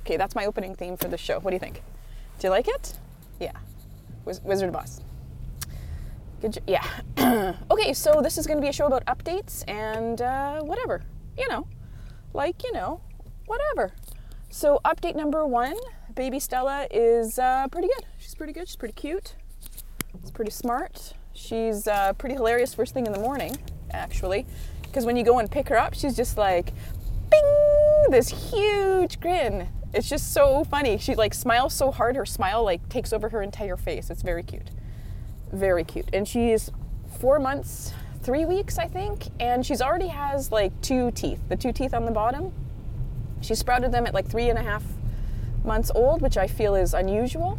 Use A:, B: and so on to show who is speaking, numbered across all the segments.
A: Okay, that's my opening theme for the show. What do you think? Do you like it? Yeah. Wizard of Oz. Good jo- yeah. okay, so this is going to be a show about updates and uh, whatever. You know, like, you know, whatever. So, update number one baby Stella is uh, pretty good. She's pretty good. She's pretty cute. She's pretty smart. She's uh, pretty hilarious first thing in the morning, actually. Because when you go and pick her up, she's just like, bing, this huge grin. It's just so funny. She like smiles so hard, her smile like takes over her entire face. It's very cute. Very cute. And she's four months, three weeks, I think, and she's already has like two teeth. The two teeth on the bottom. She sprouted them at like three and a half months old, which I feel is unusual.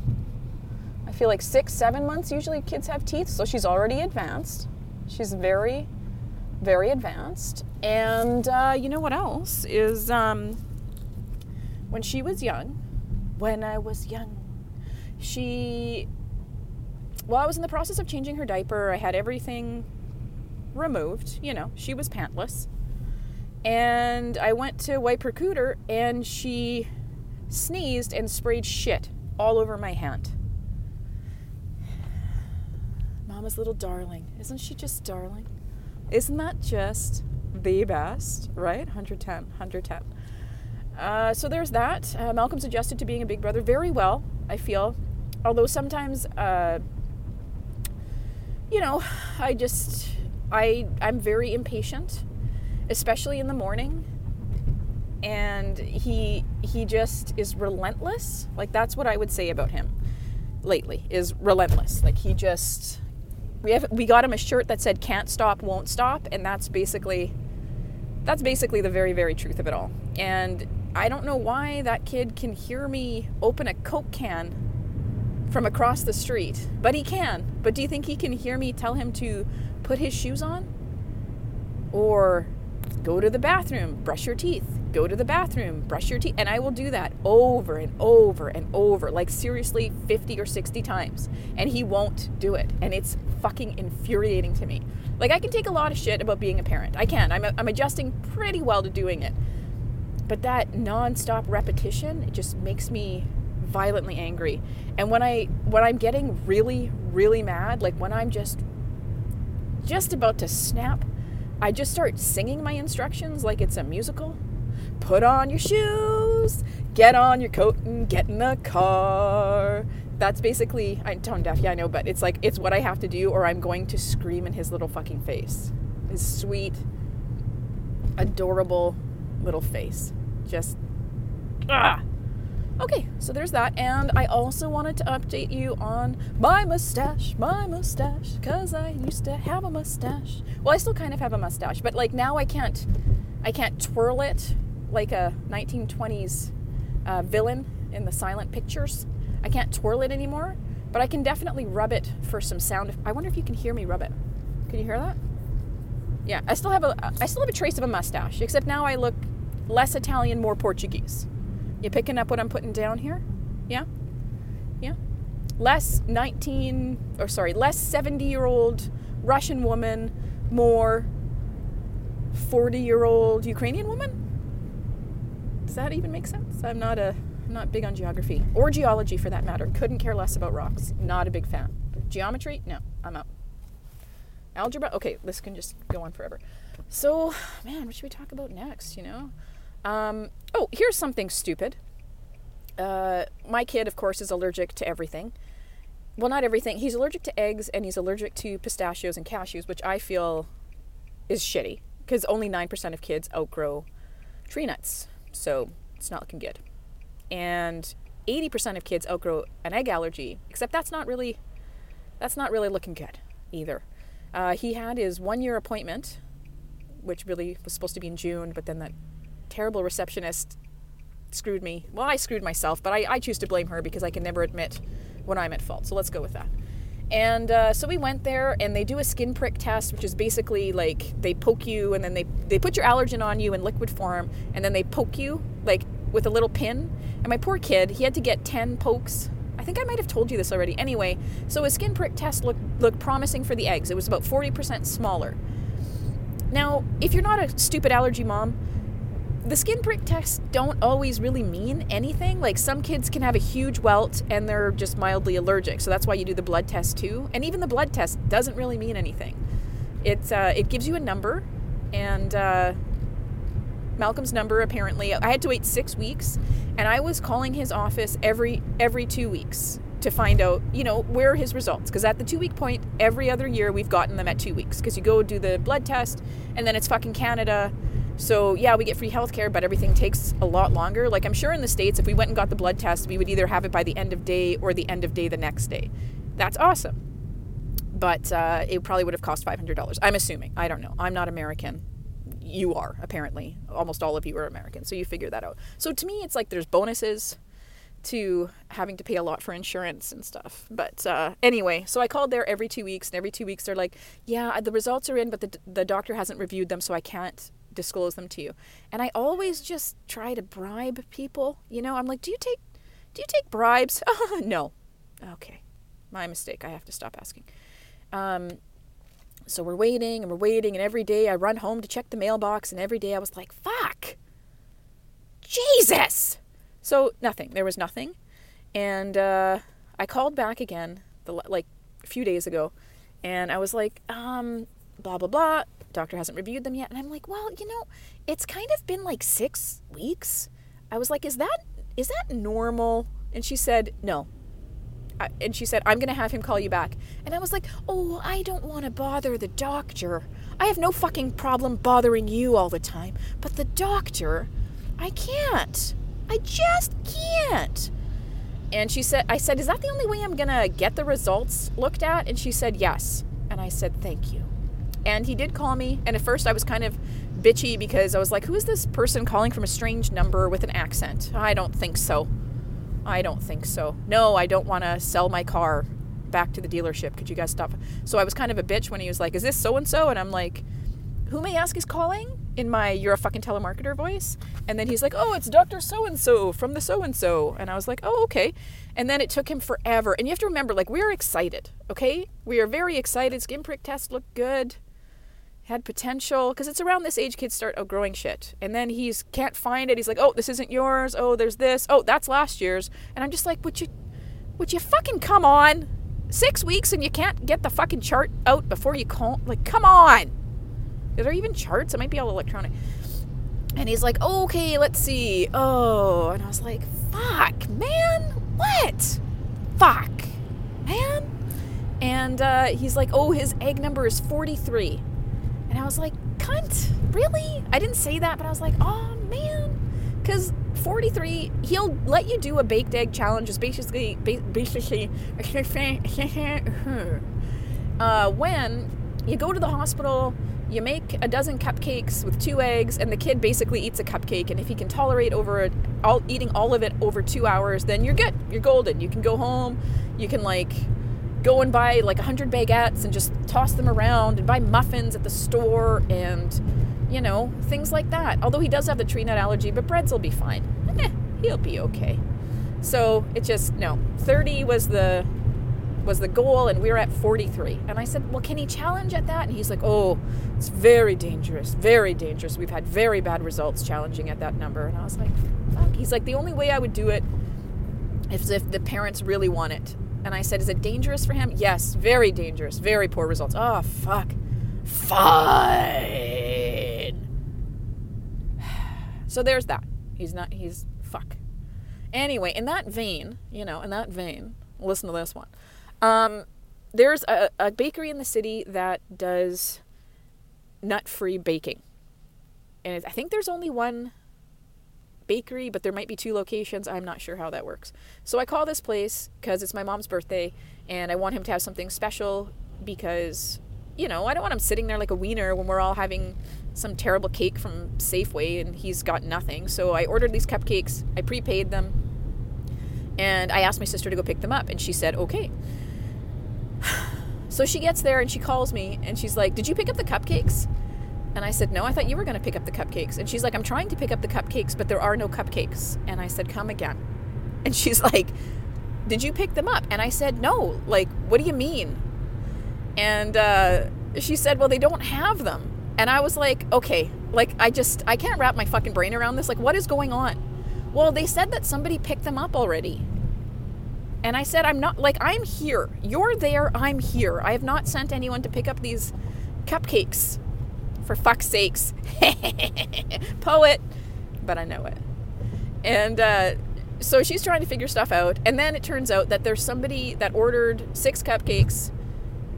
A: I feel like six, seven months usually kids have teeth, so she's already advanced. She's very, very advanced. And uh, you know what else is um, when she was young, when I was young, she, well, I was in the process of changing her diaper. I had everything removed, you know, she was pantless. And I went to wipe her cooter, and she sneezed and sprayed shit all over my hand. Mama's little darling. Isn't she just darling? Isn't that just the best, right? 110, 110. Uh, so there's that. Uh, Malcolm's adjusted to being a big brother very well, I feel. Although sometimes, uh, you know, I just, I, I'm very impatient, especially in the morning. And he, he just is relentless. Like that's what I would say about him lately is relentless. Like he just, we have, we got him a shirt that said "Can't stop, won't stop," and that's basically, that's basically the very, very truth of it all. And I don't know why that kid can hear me open a Coke can from across the street, but he can. But do you think he can hear me tell him to put his shoes on? Or go to the bathroom, brush your teeth, go to the bathroom, brush your teeth. And I will do that over and over and over, like seriously 50 or 60 times. And he won't do it. And it's fucking infuriating to me. Like, I can take a lot of shit about being a parent. I can. I'm, I'm adjusting pretty well to doing it. But that nonstop repetition, it just makes me violently angry. And when I when I'm getting really really mad, like when I'm just just about to snap, I just start singing my instructions like it's a musical. Put on your shoes, get on your coat and get in the car. That's basically I'm tone deaf, yeah I know, but it's like it's what I have to do or I'm going to scream in his little fucking face. His sweet, adorable little face. Just ah. Okay, so there's that. And I also wanted to update you on my mustache, my mustache, because I used to have a mustache. Well, I still kind of have a mustache, but like now I can't, I can't twirl it like a 1920s uh, villain in the silent pictures. I can't twirl it anymore, but I can definitely rub it for some sound. I wonder if you can hear me rub it. Can you hear that? Yeah, I still have a, I still have a trace of a mustache, except now I look less Italian, more Portuguese. You picking up what I'm putting down here? Yeah? Yeah? Less 19, or sorry, less 70 year old Russian woman, more 40 year old Ukrainian woman? Does that even make sense? I'm not a I'm not big on geography or geology for that matter. Couldn't care less about rocks. Not a big fan. Geometry? No, I'm out. Algebra? Okay, this can just go on forever. So, man, what should we talk about next, you know? Um, oh, here's something stupid. Uh, my kid, of course, is allergic to everything. Well, not everything. He's allergic to eggs and he's allergic to pistachios and cashews, which I feel is shitty because only 9% of kids outgrow tree nuts. So it's not looking good. And 80% of kids outgrow an egg allergy, except that's not really that's not really looking good either. Uh, he had his one year appointment, which really was supposed to be in June, but then that terrible receptionist screwed me. Well, I screwed myself, but I, I choose to blame her because I can never admit when I'm at fault. So let's go with that. And uh, so we went there, and they do a skin prick test, which is basically like they poke you, and then they they put your allergen on you in liquid form, and then they poke you like with a little pin. And my poor kid, he had to get ten pokes. I think think I might have told you this already. Anyway, so a skin prick test looked looked promising for the eggs. It was about 40% smaller. Now, if you're not a stupid allergy mom, the skin prick tests don't always really mean anything. Like some kids can have a huge welt and they're just mildly allergic. So that's why you do the blood test too. And even the blood test doesn't really mean anything. It uh, it gives you a number, and uh, Malcolm's number apparently. I had to wait six weeks, and I was calling his office every every two weeks to find out, you know, where his results. Because at the two week point, every other year we've gotten them at two weeks. Because you go do the blood test, and then it's fucking Canada so yeah, we get free healthcare, but everything takes a lot longer. Like I'm sure in the states, if we went and got the blood test, we would either have it by the end of day or the end of day the next day. That's awesome. But uh, it probably would have cost $500. I'm assuming. I don't know. I'm not American. You are apparently. Almost all of you are American, so you figure that out. So to me, it's like there's bonuses to having to pay a lot for insurance and stuff. But uh, anyway, so I called there every two weeks, and every two weeks they're like, "Yeah, the results are in, but the the doctor hasn't reviewed them, so I can't disclose them to you. And I always just try to bribe people. You know, I'm like, do you take do you take bribes? no. Okay. My mistake. I have to stop asking. Um, so we're waiting and we're waiting, and every day I run home to check the mailbox, and every day I was like, fuck. Jesus. So nothing. There was nothing. And uh, I called back again, the, like a few days ago, and I was like, um, blah, blah, blah doctor hasn't reviewed them yet. And I'm like, well, you know, it's kind of been like six weeks. I was like, is that is that normal? And she said, no. I, and she said, I'm going to have him call you back. And I was like, oh, I don't want to bother the doctor. I have no fucking problem bothering you all the time. But the doctor, I can't. I just can't. And she said, I said, is that the only way I'm going to get the results looked at? And she said, yes. And I said, thank you. And he did call me. And at first, I was kind of bitchy because I was like, who is this person calling from a strange number with an accent? I don't think so. I don't think so. No, I don't want to sell my car back to the dealership. Could you guys stop? So I was kind of a bitch when he was like, is this so and so? And I'm like, who may ask is calling? In my you're a fucking telemarketer voice. And then he's like, oh, it's Dr. So and so from the so and so. And I was like, oh, okay. And then it took him forever. And you have to remember, like, we're excited, okay? We are very excited. Skin prick test looked good had potential because it's around this age kids start oh growing shit. And then he's can't find it. He's like oh this isn't yours. Oh there's this. Oh that's last year's. And i'm just like would you would you fucking come on? Six weeks and you can't get the fucking chart out before you call like come on. Are there even charts? It might be all electronic. And he's like okay let's see. Oh and i was like fuck man. What? Fuck man. And uh, he's like oh his egg number is 43 and I was like, cunt, really? I didn't say that, but I was like, oh man. Because 43, he'll let you do a baked egg challenge, is basically, basically, uh, when you go to the hospital, you make a dozen cupcakes with two eggs, and the kid basically eats a cupcake. And if he can tolerate over all eating all of it over two hours, then you're good. You're golden. You can go home. You can like go and buy like 100 baguettes and just toss them around and buy muffins at the store and, you know, things like that. Although he does have the tree nut allergy, but breads will be fine. Eh, he'll be okay. So it just, no. 30 was the was the goal and we were at 43 and i said well can he challenge at that and he's like oh it's very dangerous very dangerous we've had very bad results challenging at that number and i was like fuck he's like the only way i would do it is if the parents really want it and I said, Is it dangerous for him? Yes, very dangerous. Very poor results. Oh, fuck. Fine. So there's that. He's not, he's fuck. Anyway, in that vein, you know, in that vein, listen to this one. Um, there's a, a bakery in the city that does nut free baking. And I think there's only one bakery, but there might be two locations. I'm not sure how that works. So I call this place because it's my mom's birthday and I want him to have something special because, you know, I don't want him sitting there like a wiener when we're all having some terrible cake from Safeway and he's got nothing. So I ordered these cupcakes, I prepaid them, and I asked my sister to go pick them up, and she said, okay. So she gets there and she calls me and she's like, Did you pick up the cupcakes? And I said, No, I thought you were going to pick up the cupcakes. And she's like, I'm trying to pick up the cupcakes, but there are no cupcakes. And I said, Come again. And she's like, did you pick them up? And I said, no. Like, what do you mean? And uh, she said, well, they don't have them. And I was like, okay, like, I just, I can't wrap my fucking brain around this. Like, what is going on? Well, they said that somebody picked them up already. And I said, I'm not, like, I'm here. You're there, I'm here. I have not sent anyone to pick up these cupcakes. For fuck's sakes. Poet. But I know it. And uh, so she's trying to figure stuff out. And then it turns out that there's somebody that ordered six cupcakes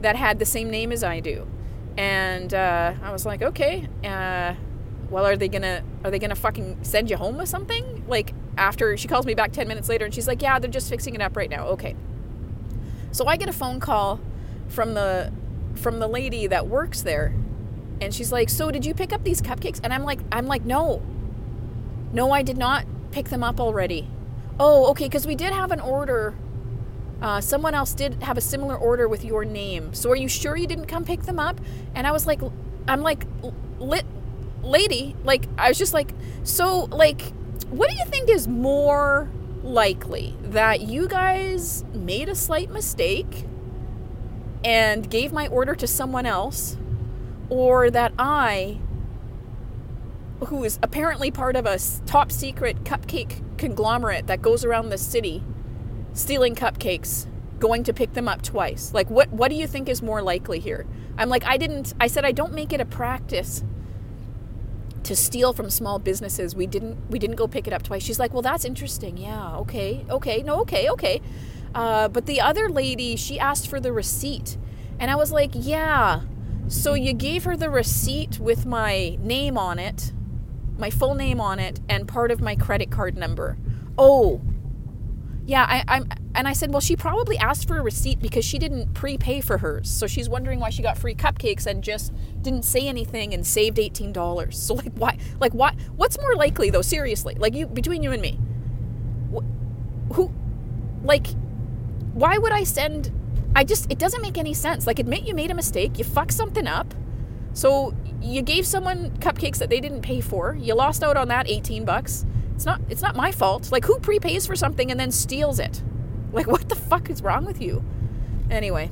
A: that had the same name as I do. And uh, I was like, okay, uh, well, are they gonna are they gonna fucking send you home with something? Like after she calls me back ten minutes later and she's like, yeah, they're just fixing it up right now. Okay. So I get a phone call from the from the lady that works there, and she's like, so did you pick up these cupcakes? And I'm like, I'm like, no, no, I did not pick them up already. Oh, okay, because we did have an order. Uh, someone else did have a similar order with your name. So are you sure you didn't come pick them up? And I was like, I'm like, lit, lady. Like, I was just like, so, like, what do you think is more likely that you guys made a slight mistake and gave my order to someone else, or that I who is apparently part of a top secret cupcake conglomerate that goes around the city stealing cupcakes going to pick them up twice. Like what what do you think is more likely here? I'm like i didn't i said i don't make it a practice to steal from small businesses. We didn't we didn't go pick it up twice. She's like well that's interesting. Yeah okay okay no okay okay. Uh, but the other lady she asked for the receipt. And i was like yeah so you gave her the receipt with my name on it my full name on it and part of my credit card number. Oh, yeah, I, am and I said, well, she probably asked for a receipt because she didn't prepay for hers, so she's wondering why she got free cupcakes and just didn't say anything and saved eighteen dollars. So like, why? Like, why? What's more likely though? Seriously, like you between you and me, who, like, why would I send? I just it doesn't make any sense. Like, admit you made a mistake, you fucked something up, so you gave someone cupcakes that they didn't pay for. You lost out on that 18 bucks. It's not it's not my fault. Like who prepays for something and then steals it? Like what the fuck is wrong with you? Anyway.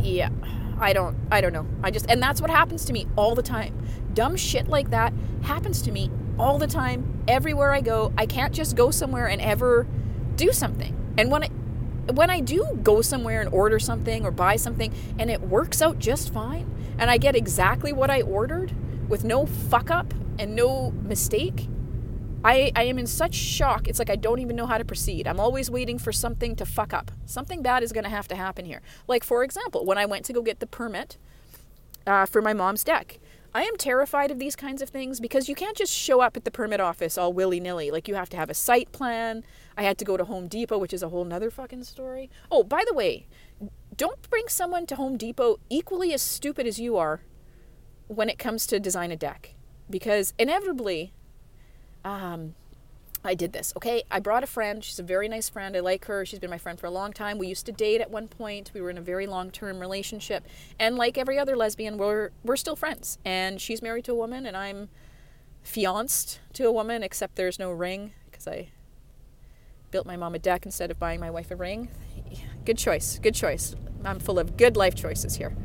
A: Yeah. I don't I don't know. I just and that's what happens to me all the time. Dumb shit like that happens to me all the time everywhere I go. I can't just go somewhere and ever do something. And when it when I do go somewhere and order something or buy something and it works out just fine and I get exactly what I ordered with no fuck up and no mistake, I, I am in such shock. It's like I don't even know how to proceed. I'm always waiting for something to fuck up. Something bad is going to have to happen here. Like, for example, when I went to go get the permit uh, for my mom's deck, I am terrified of these kinds of things because you can't just show up at the permit office all willy nilly. Like, you have to have a site plan. I had to go to Home Depot, which is a whole nother fucking story. Oh, by the way, don't bring someone to Home Depot equally as stupid as you are when it comes to design a deck. Because inevitably, um, I did this, okay? I brought a friend. She's a very nice friend. I like her. She's been my friend for a long time. We used to date at one point. We were in a very long-term relationship. And like every other lesbian, we're we're still friends. And she's married to a woman and I'm fianced to a woman except there's no ring because I built my mom a deck instead of buying my wife a ring. Good choice. Good choice. I'm full of good life choices here.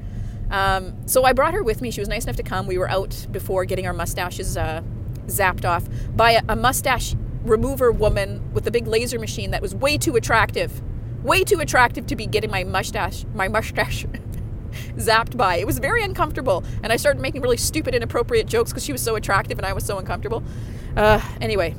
A: Um, so I brought her with me. She was nice enough to come. We were out before getting our mustaches uh, zapped off by a, a mustache remover woman with a big laser machine that was way too attractive. Way too attractive to be getting my mustache, my mustache zapped by. It was very uncomfortable, and I started making really stupid, inappropriate jokes because she was so attractive and I was so uncomfortable. Uh, anyway,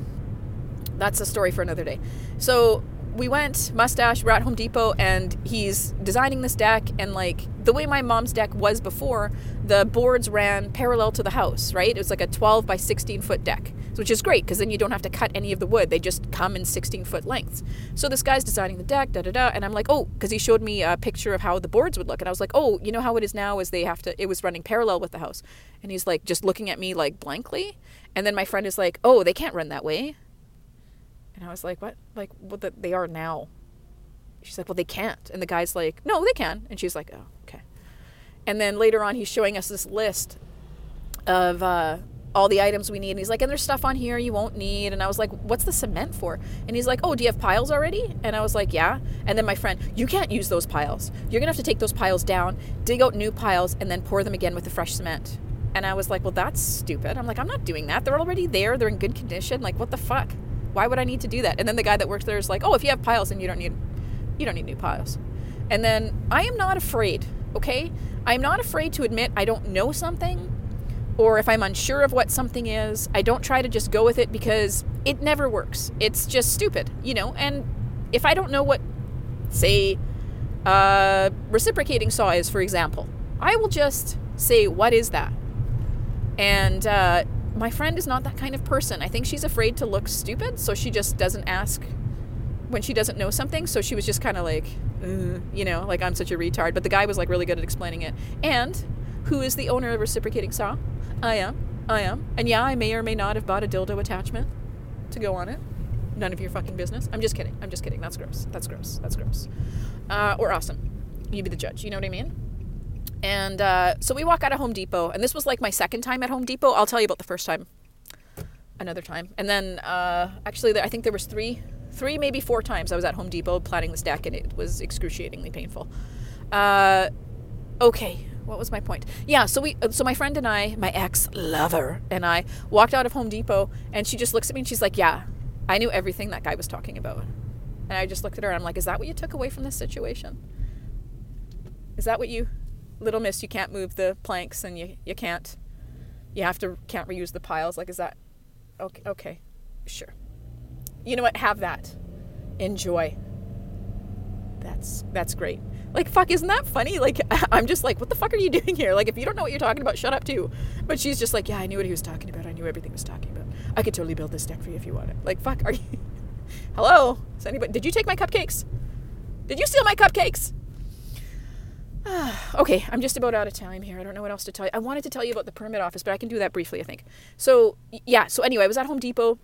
A: that's a story for another day. So we went mustache we're at home depot and he's designing this deck and like the way my mom's deck was before the boards ran parallel to the house right it was like a 12 by 16 foot deck which is great because then you don't have to cut any of the wood they just come in 16 foot lengths so this guy's designing the deck da da da and i'm like oh because he showed me a picture of how the boards would look and i was like oh you know how it is now is they have to it was running parallel with the house and he's like just looking at me like blankly and then my friend is like oh they can't run that way and I was like, what? Like, well, the, they are now. She's like, well, they can't. And the guy's like, no, they can. And she's like, oh, okay. And then later on, he's showing us this list of uh, all the items we need. And he's like, and there's stuff on here you won't need. And I was like, what's the cement for? And he's like, oh, do you have piles already? And I was like, yeah. And then my friend, you can't use those piles. You're going to have to take those piles down, dig out new piles, and then pour them again with the fresh cement. And I was like, well, that's stupid. I'm like, I'm not doing that. They're already there. They're in good condition. Like, what the fuck? Why would I need to do that? And then the guy that works there is like, oh, if you have piles, then you don't need, you don't need new piles. And then I am not afraid, okay? I am not afraid to admit I don't know something or if I'm unsure of what something is, I don't try to just go with it because it never works. It's just stupid, you know? And if I don't know what, say, uh, reciprocating saw is, for example, I will just say, What is that? And uh, my friend is not that kind of person. I think she's afraid to look stupid, so she just doesn't ask when she doesn't know something. So she was just kind of like, you know, like I'm such a retard. But the guy was like really good at explaining it. And who is the owner of reciprocating saw? I am. I am. And yeah, I may or may not have bought a dildo attachment to go on it. None of your fucking business. I'm just kidding. I'm just kidding. That's gross. That's gross. That's gross. Uh, or awesome. You be the judge. You know what I mean? And uh, so we walk out of Home Depot, and this was like my second time at Home Depot. I'll tell you about the first time another time. And then uh, actually, I think there was three, three maybe four times I was at Home Depot planning this deck, and it was excruciatingly painful. Uh, okay, what was my point? Yeah, so we so my friend and I, my ex lover and I walked out of Home Depot and she just looks at me and she's like, "Yeah, I knew everything that guy was talking about." And I just looked at her and I'm like, "Is that what you took away from this situation? Is that what you little miss, you can't move the planks and you you can't you have to can't reuse the piles like is that okay okay. Sure. You know what? Have that. Enjoy. That's that's great. Like, fuck, isn't that funny? Like, I'm just like, what the fuck are you doing here? Like, if you don't know what you're talking about, shut up too. But she's just like, yeah, I knew what he was talking about. I knew everything he was talking about. I could totally build this deck for you if you want it. Like, fuck, are you? Hello? Is anybody? Did you take my cupcakes? Did you steal my cupcakes? okay, I'm just about out of time here. I don't know what else to tell you. I wanted to tell you about the permit office, but I can do that briefly, I think. So, yeah, so anyway, I was at Home Depot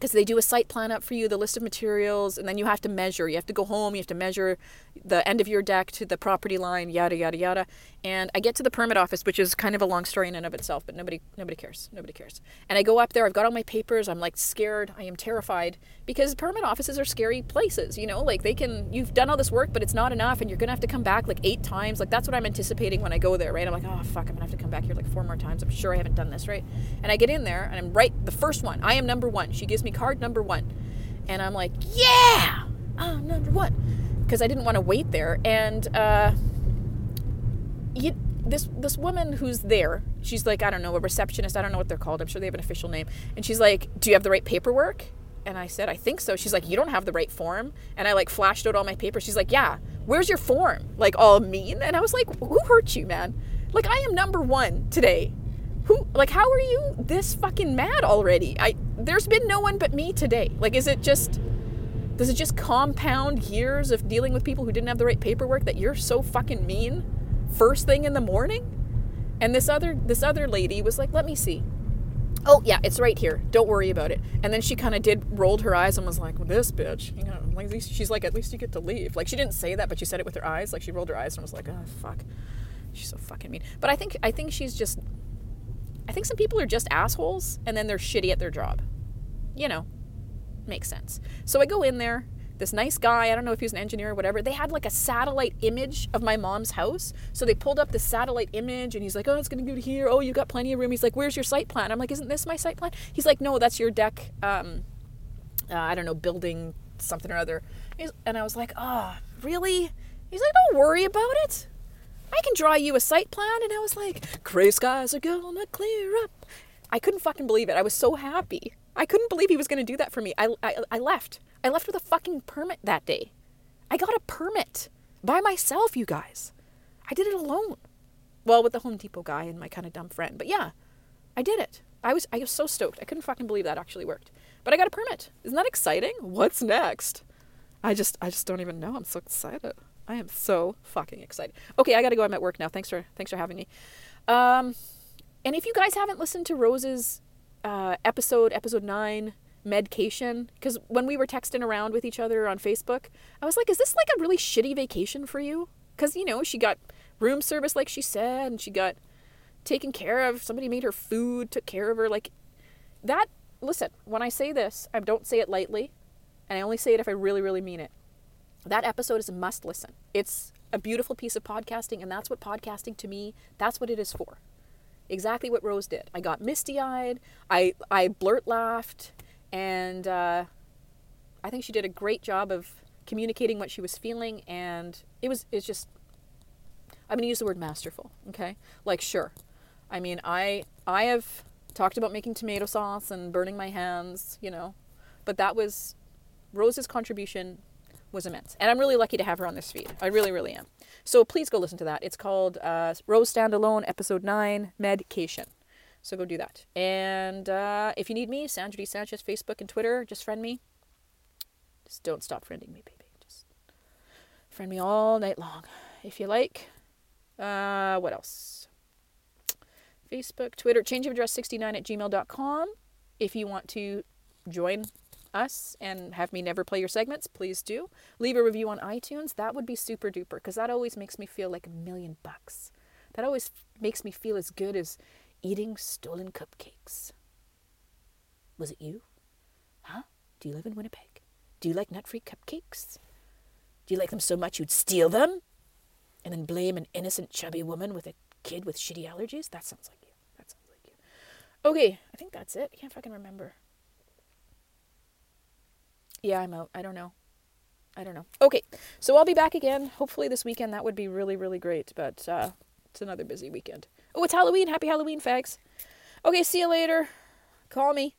A: because they do a site plan up for you, the list of materials, and then you have to measure. You have to go home, you have to measure the end of your deck to the property line, yada yada yada. And I get to the permit office, which is kind of a long story in and of itself, but nobody nobody cares. Nobody cares. And I go up there, I've got all my papers, I'm like scared, I am terrified because permit offices are scary places, you know, like they can you've done all this work, but it's not enough and you're gonna have to come back like eight times. Like that's what I'm anticipating when I go there, right? I'm like, oh fuck, I'm gonna have to come back here like four more times. I'm sure I haven't done this, right? And I get in there and I'm right the first one. I am number one. She gives me card number one. And I'm like, yeah, I'm number one. Because I didn't want to wait there. And uh, you, this this woman who's there, she's like, I don't know, a receptionist. I don't know what they're called. I'm sure they have an official name. And she's like, Do you have the right paperwork? And I said, I think so. She's like, You don't have the right form. And I like flashed out all my papers. She's like, Yeah, where's your form? Like all mean. And I was like, Who hurt you, man? Like I am number one today. Who like how are you this fucking mad already? I there's been no one but me today. Like is it just does it just compound years of dealing with people who didn't have the right paperwork that you're so fucking mean first thing in the morning? And this other this other lady was like, "Let me see." Oh yeah, it's right here. Don't worry about it. And then she kind of did rolled her eyes and was like, "This bitch," you know. Like at least she's like, "At least you get to leave." Like she didn't say that, but she said it with her eyes. Like she rolled her eyes and was like, "Oh fuck." She's so fucking mean. But I think I think she's just I think some people are just assholes and then they're shitty at their job. You know, makes sense. So I go in there. This nice guy, I don't know if he was an engineer or whatever, they had like a satellite image of my mom's house. So they pulled up the satellite image and he's like, Oh, it's going to go here. Oh, you got plenty of room. He's like, Where's your site plan? I'm like, Isn't this my site plan? He's like, No, that's your deck. Um, uh, I don't know, building something or other. And I was like, Oh, really? He's like, Don't worry about it. I can draw you a site plan. And I was like, Gray skies are gonna clear up. I couldn't fucking believe it. I was so happy. I couldn't believe he was going to do that for me. I, I, I left. I left with a fucking permit that day. I got a permit by myself, you guys. I did it alone. Well, with the Home Depot guy and my kind of dumb friend. But yeah, I did it. I was I was so stoked. I couldn't fucking believe that actually worked. But I got a permit. Isn't that exciting? What's next? I just I just don't even know. I'm so excited. I am so fucking excited. Okay, I got to go. I'm at work now. Thanks for thanks for having me. Um and if you guys haven't listened to Rose's uh, episode, episode nine, medication, because when we were texting around with each other on Facebook, I was like, is this like a really shitty vacation for you? Because, you know, she got room service, like she said, and she got taken care of. Somebody made her food, took care of her. Like that. Listen, when I say this, I don't say it lightly, and I only say it if I really, really mean it. That episode is a must listen. It's a beautiful piece of podcasting, and that's what podcasting to me, that's what it is for. Exactly what Rose did. I got misty eyed, I, I blurt laughed, and uh, I think she did a great job of communicating what she was feeling, and it was, it's just, I'm going to use the word masterful, okay? Like, sure. I mean, I, I have talked about making tomato sauce and burning my hands, you know, but that was Rose's contribution was immense. And I'm really lucky to have her on this feed. I really, really am. So please go listen to that. It's called uh, Rose Standalone, Episode 9, Medication. So go do that. And uh, if you need me, Sandra D. Sanchez, Facebook and Twitter, just friend me. Just don't stop friending me, baby. Just friend me all night long. If you like. Uh, what else? Facebook, Twitter, change of address 69 at gmail.com. If you want to join us and have me never play your segments, please do. Leave a review on iTunes. That would be super duper because that always makes me feel like a million bucks. That always makes me feel as good as eating stolen cupcakes. Was it you? Huh? Do you live in Winnipeg? Do you like nut free cupcakes? Do you like them so much you'd steal them? And then blame an innocent chubby woman with a kid with shitty allergies? That sounds like you. That sounds like you. Okay, I think that's it. I can't fucking remember. Yeah, I'm out. I don't know. I don't know. Okay, so I'll be back again. Hopefully this weekend. That would be really, really great. But uh, it's another busy weekend. Oh, it's Halloween. Happy Halloween, fags. Okay, see you later. Call me.